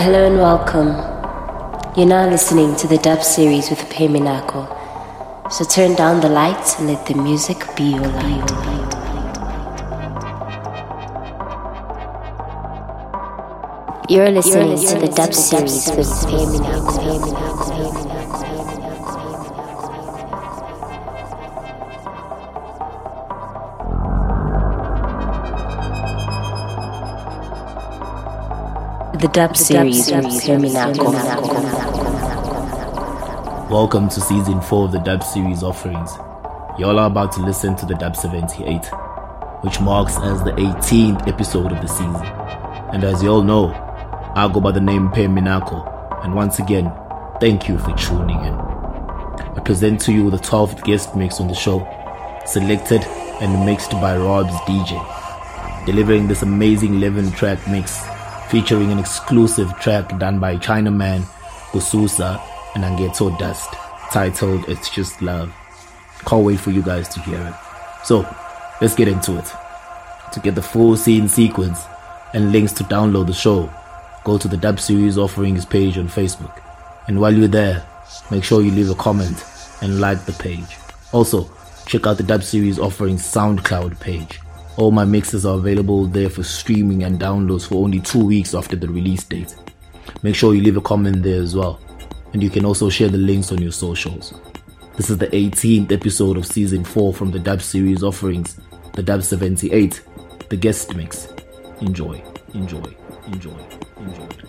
Hello and welcome. You're now listening to the dub series with Peminako. So turn down the lights and let the music be your light. You're listening to the dub series with Peminako. The dub series. With Welcome to season 4 of the Dub series offerings. Y'all are about to listen to the Dub 78, which marks as the 18th episode of the season. And as you all know, I go by the name Pe Minako, and once again, thank you for tuning in. I present to you the 12th guest mix on the show, selected and mixed by Rob's DJ, delivering this amazing 11 track mix featuring an exclusive track done by Chinaman, Kususa, and Angeto Dust, titled It's Just Love. Can't wait for you guys to hear it. So, let's get into it. To get the full scene sequence and links to download the show, go to the Dub Series Offerings page on Facebook. And while you're there, make sure you leave a comment and like the page. Also, check out the Dub Series Offerings SoundCloud page. All my mixes are available there for streaming and downloads for only two weeks after the release date. Make sure you leave a comment there as well. And you can also share the links on your socials. This is the 18th episode of season 4 from the Dub series offerings, the Dub 78, the guest mix. Enjoy, enjoy, enjoy, enjoy.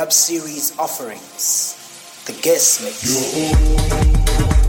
Dub series offerings, the guest mix.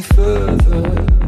Revolution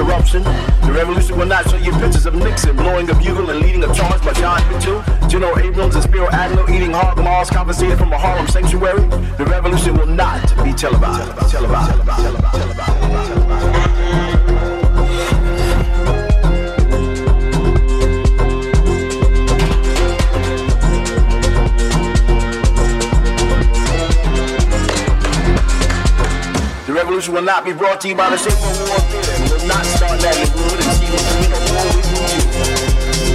interruption. The revolution will not show you pictures of Nixon blowing a bugle and leading a charge by John Mitchell, General Abrams and Spiro Agnew eating hog maws confiscated from a Harlem sanctuary. The revolution will not be televised. televised, televised, televised, televised. The revolution will not be brought to you by the Shape of War Theater not start that in wood and see what you know war with you.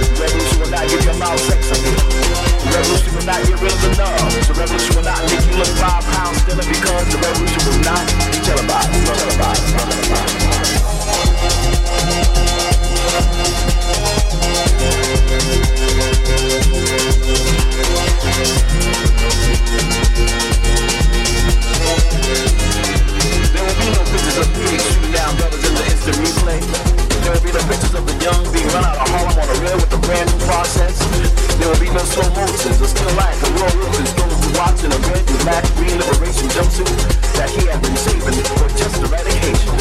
The revolution will not give your mouth sex appeal. The revolution will not get rid of the nerve. The revolution will not make you look five pounds thinner because the revolution will not televised. Televised. There will be no pictures of pigs shooting down brothers in the instant replay. There will be no pictures of the young being run out of Harlem on a rail with a brand new process. There will be no slow motions or still life of Roy Wilson strolling through watching a red and black green liberation jumpsuit that he had been saving for just eradication.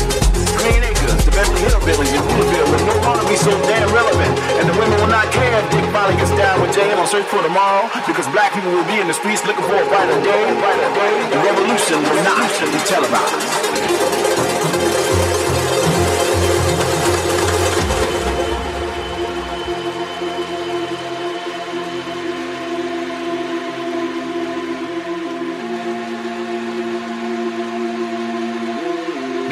Green Acres, the Beverly Hillbillies in Hooterville will no longer be so damn relevant. And the women will not care if Dick finally gets down with Jane on Search for Tomorrow because black people will be in the streets looking for a brighter day. Brighter day. The revolution will not be televised.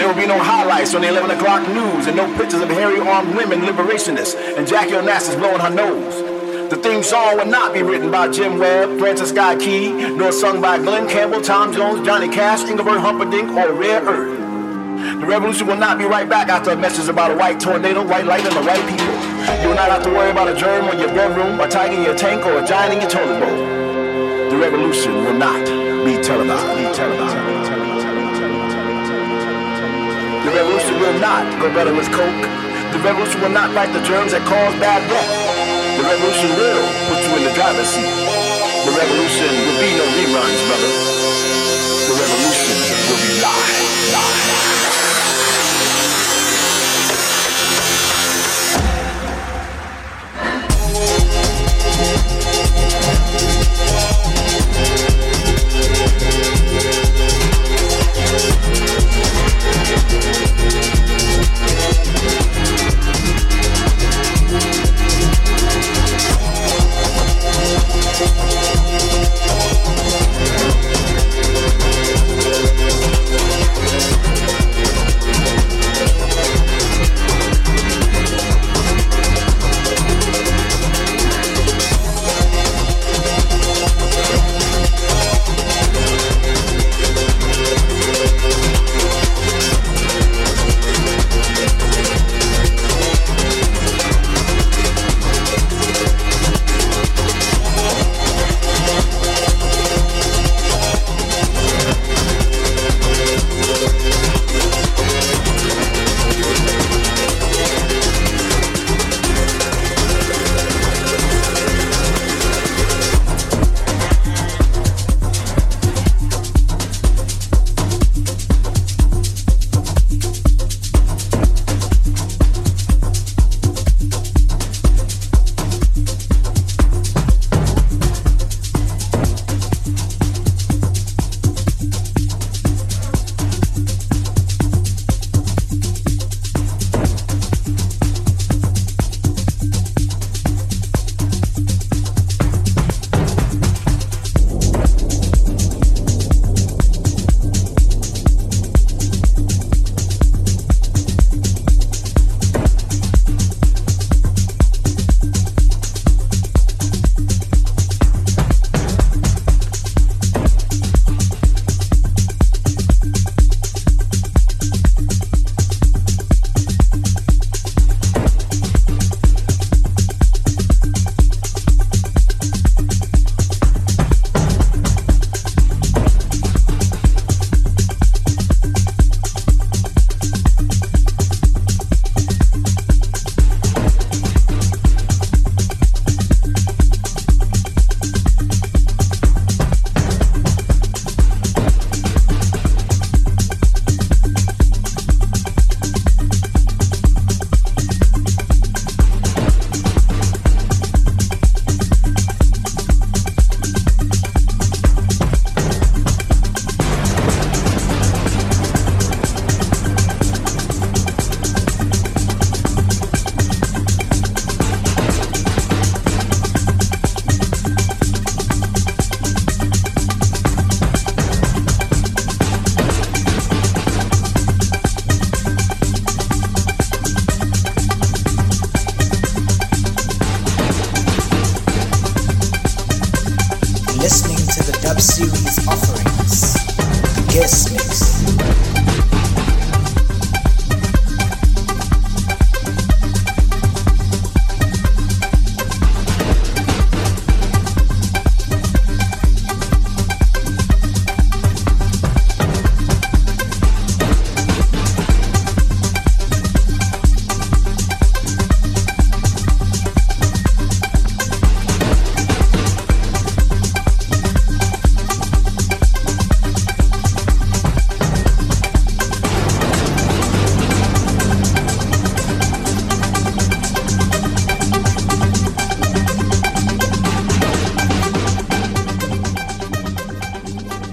There will be no highlights on the 11 o'clock news and no pictures of hairy armed women liberationists and Jackie Onassis blowing her nose. The theme song will not be written by Jim Webb, Francis Guy Key, nor sung by Glenn Campbell, Tom Jones, Johnny Cash, Engelbert Humperdinck, or Rare Earth. The revolution will not be right back after a message about a white tornado, white light, and the white people. You will not have to worry about a germ in your bedroom, a tiger in your tank, or a giant in your toilet bowl. The revolution will not be televised. Be televised. The revolution will not go better with coke. The revolution will not fight the germs that cause bad breath. The revolution will put you in the driver's seat. The revolution will be no reruns, brother. The revolution will be live, live. We'll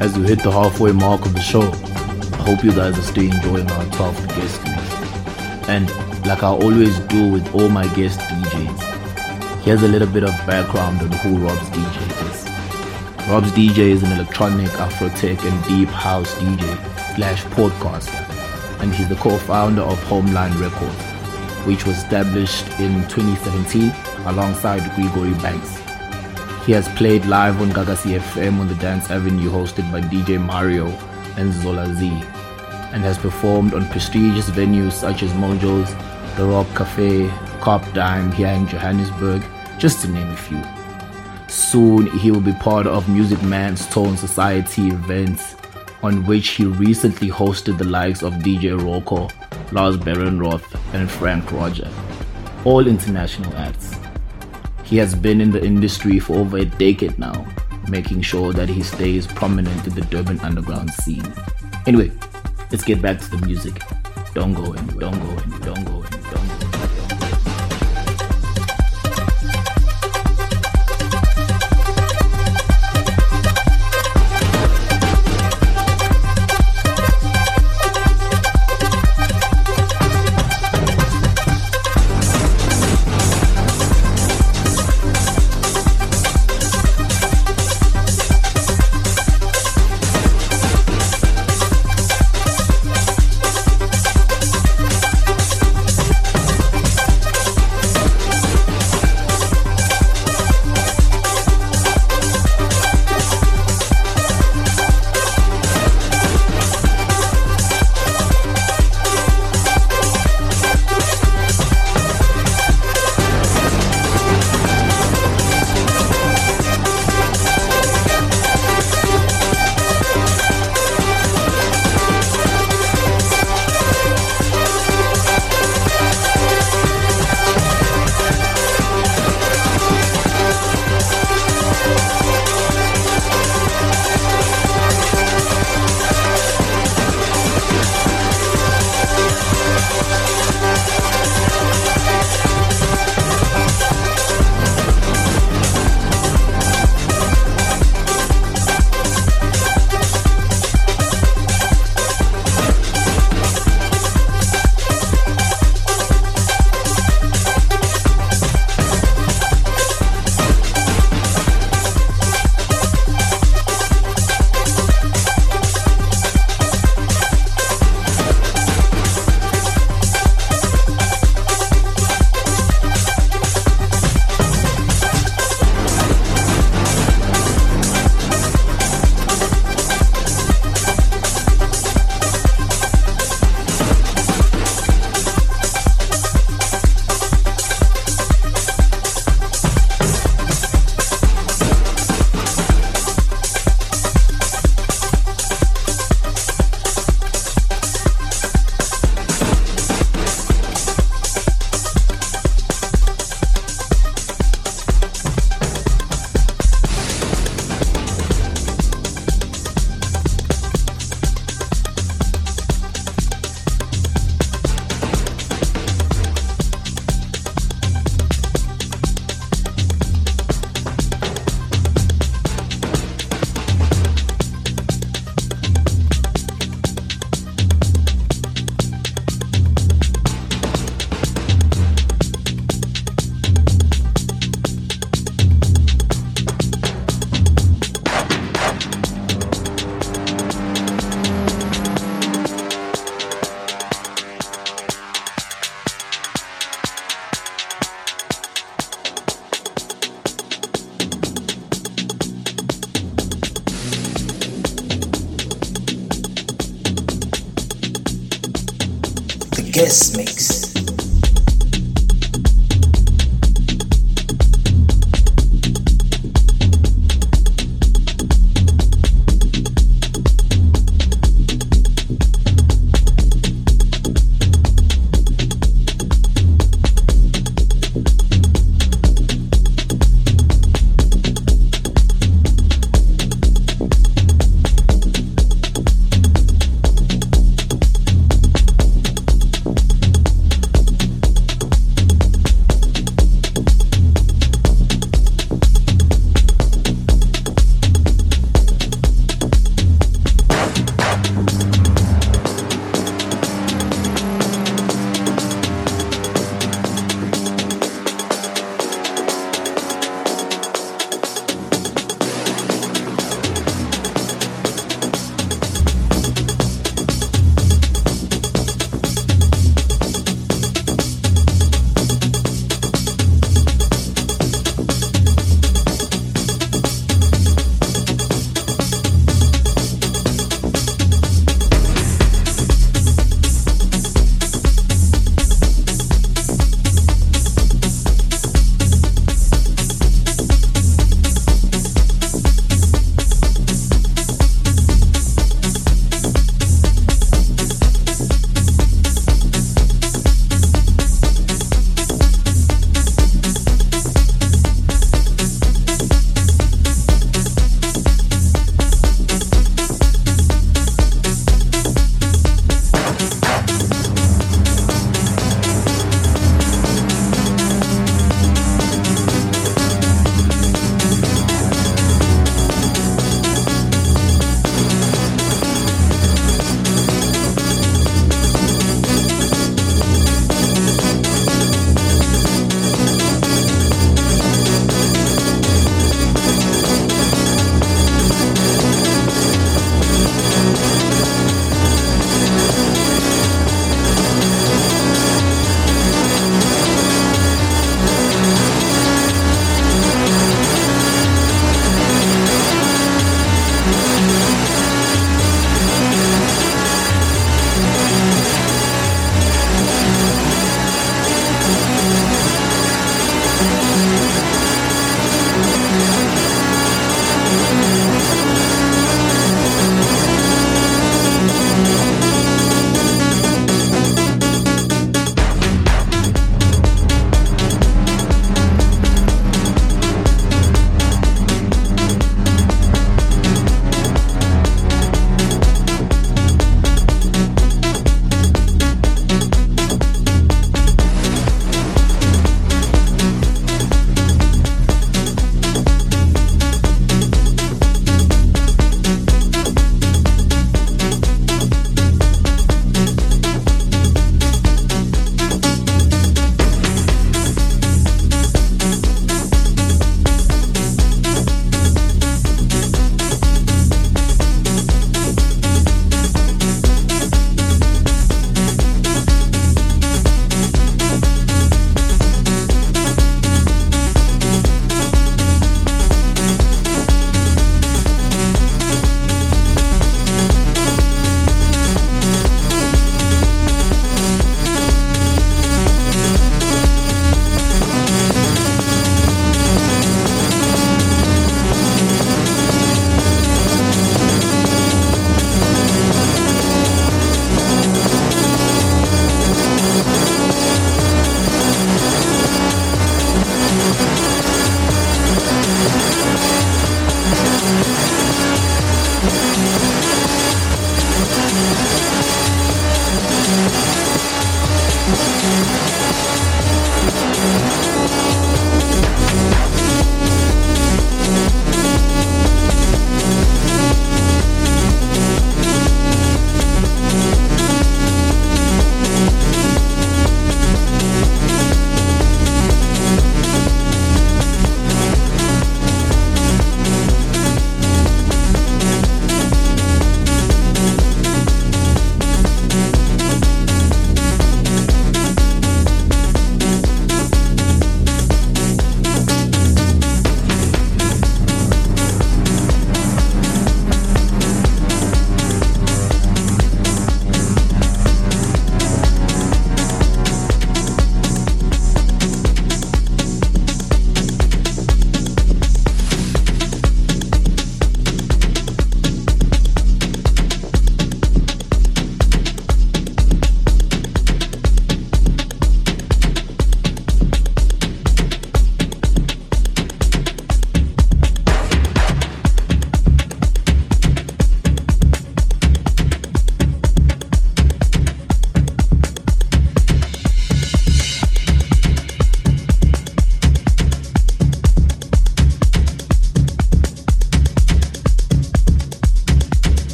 As we hit the halfway mark of the show, I hope you guys are still enjoying our 12th guest mix. And like I always do with all my guest DJs, here's a little bit of background on who Rob's DJ is. Rob's DJ is an electronic, Afrotech, and deep house DJ slash podcaster, and he's the co-founder of Homeline Records, which was established in 2017 alongside Gregory Banks. He has played live on Gagasi FM on the Dance Avenue hosted by DJ Mario and Zola Z and has performed on prestigious venues such as Mojo's, The Rock Cafe, Cop Dime here in Johannesburg, just to name a few. Soon he will be part of Music Man's Tone Society events on which he recently hosted the likes of DJ Rocco, Lars Berenroth and Frank Roger, all international acts. He has been in the industry for over a decade now, making sure that he stays prominent in the Durban underground scene. Anyway, let's get back to the music. Don't go in, don't go in, don't go in, guest mix.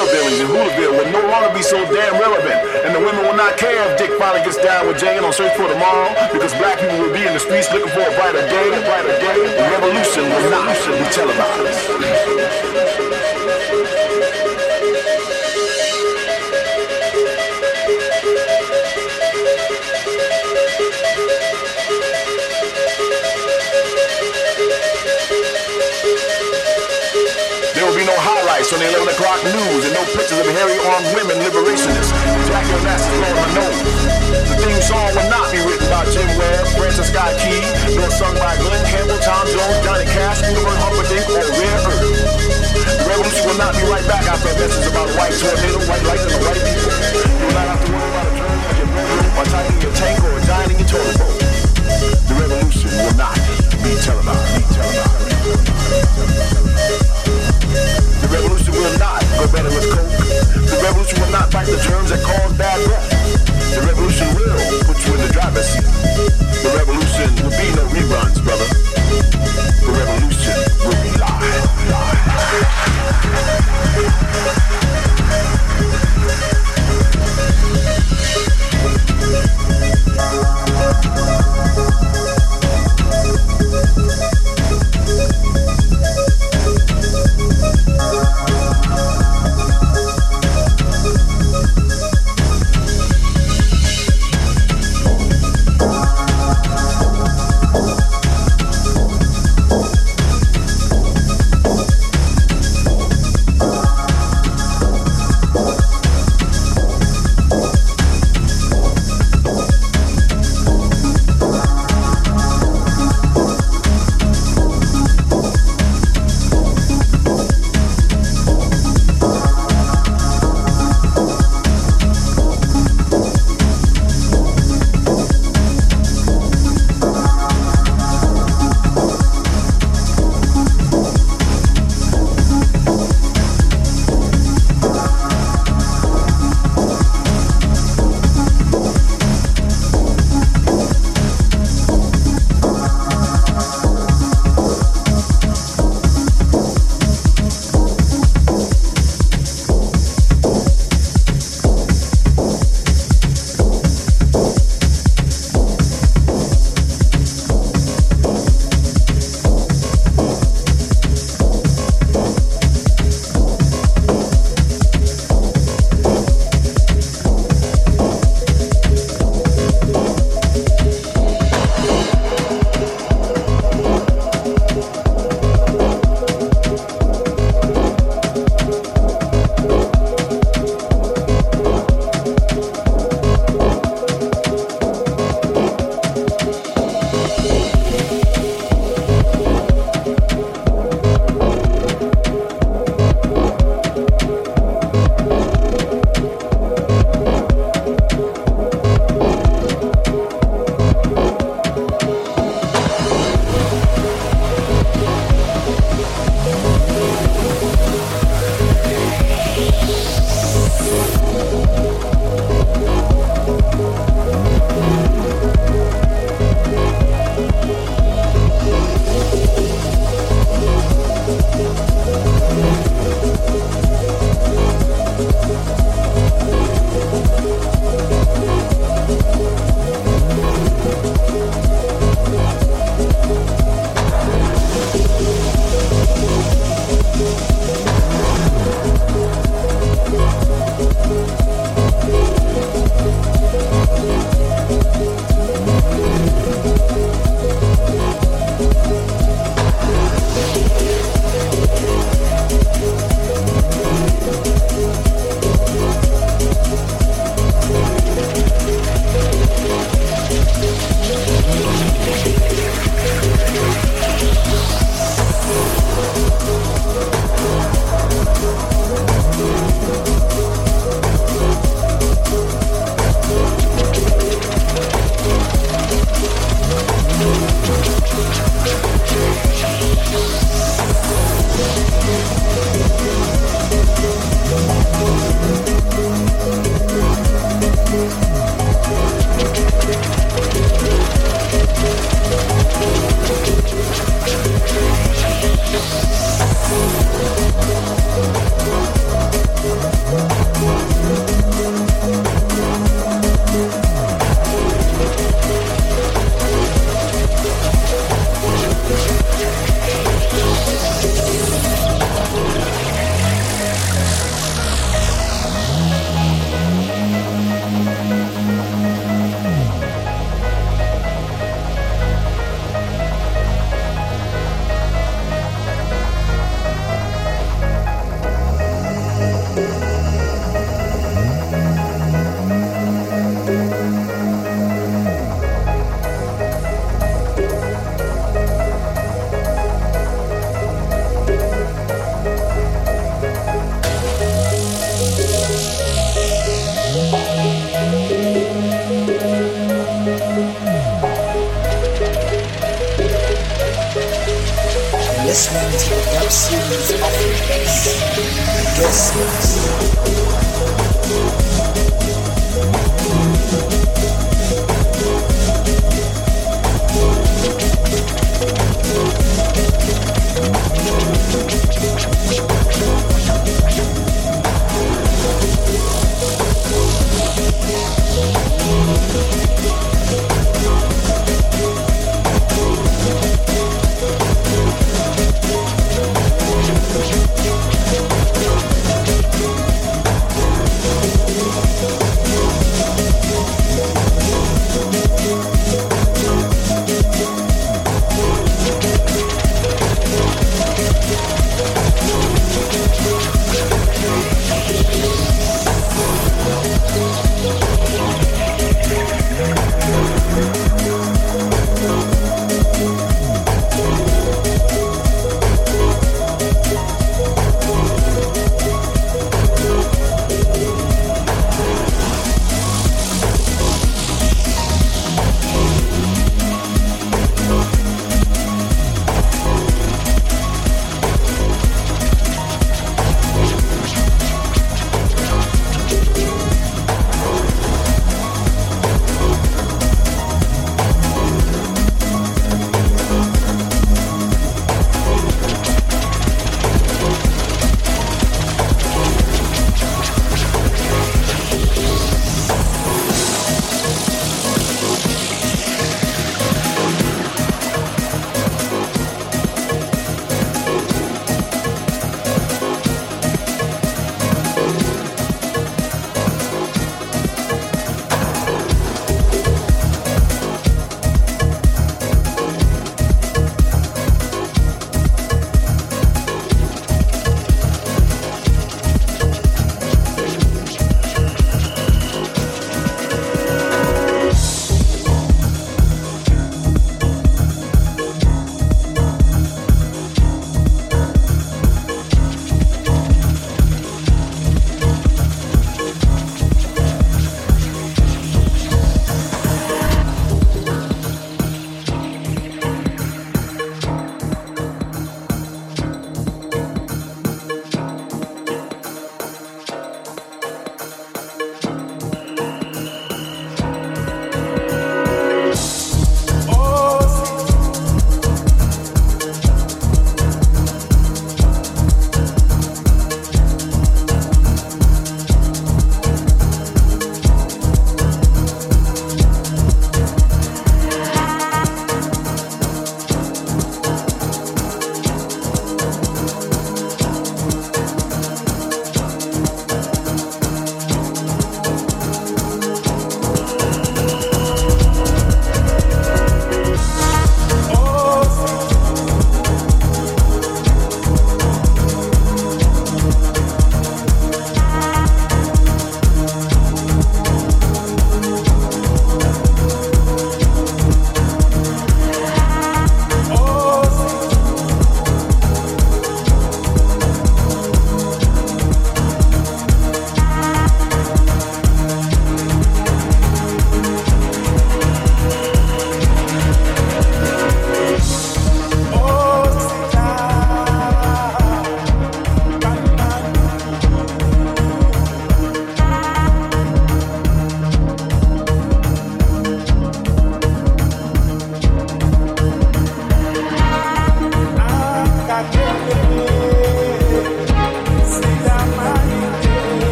Hillbillies, and Hoolaville will no longer be so damn relevant. And the women will not care if Dick finally gets down with Jane on Search for Tomorrow, because black people will be in the streets looking for a brighter day, a brighter day. The revolution will not be televised. On the 11 o'clock news and no pictures of hairy armed women liberationists. Jack your asses on my nose. The theme song will not be written by Jim Webb, Francis Scott Key, nor sung by Glenn Campbell, Tom Jones, Johnny Cash, Ingrid Humperdinck, or Rare Earth. The revolution will not be right back after a message about white tornado, white lights, and white people. You will not have to worry about a turn in your bedroom, or typing your tank, or giant in your toilet bowl. The revolution will not be televised. Be televised revolution will not go better with coke. The revolution will not fight the germs that cause bad breath. The revolution will put you in the driver's seat. The revolution will be no reruns, brother. The revolution will be live. live.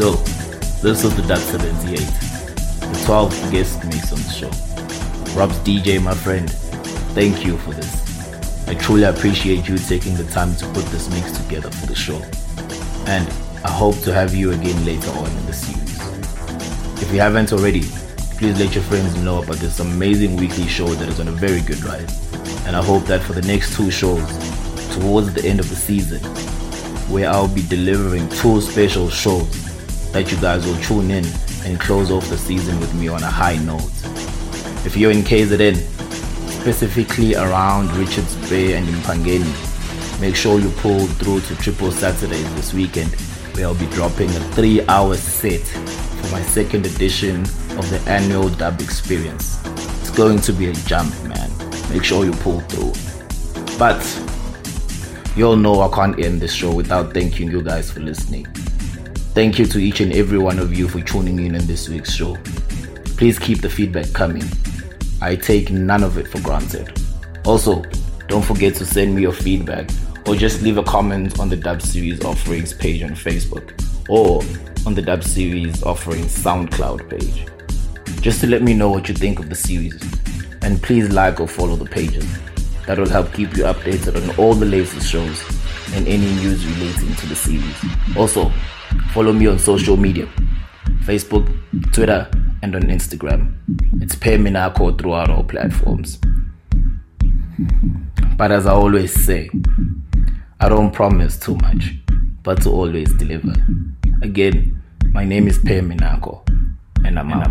So, this is the Dub 78, the 12th guest mix on the show. Robzdeejay, my friend, thank you for this. I truly appreciate you taking the time to put this mix together for the show. And I hope to have you again later on in the series. If you haven't already, please let your friends know about this amazing weekly show that is on a very good rise. And I hope that for the next two shows, towards the end of the season, where I'll be delivering two special shows that you guys will tune in and close off the season with me on a high note. If you're in KZN, specifically around Richards Bay and Mpangeni, make sure you pull through to Triple Saturdays this weekend where I'll be dropping a three hour set for my second edition of the annual dub experience. It's going to be a jump, man. Make sure you pull through. But you all know I can't end this show without thanking you guys for listening. Thank you to each and every one of you for tuning in in this week's show. Please keep the feedback coming. I take none of it for granted. Also, don't forget to send me your feedback or just leave a comment on the Dub Series Offerings page on Facebook or on the Dub Series Offerings SoundCloud page. just to let me know what you think of the series. And please like or follow the pages. That will help keep you updated on all the latest shows and any news relating to the series. Also, follow me on social media Facebook, Twitter, and on Instagram. It's Peminako throughout all platforms. But as I always say, I don't promise too much, but to always deliver. Again, my name is Peminako, and I'm out.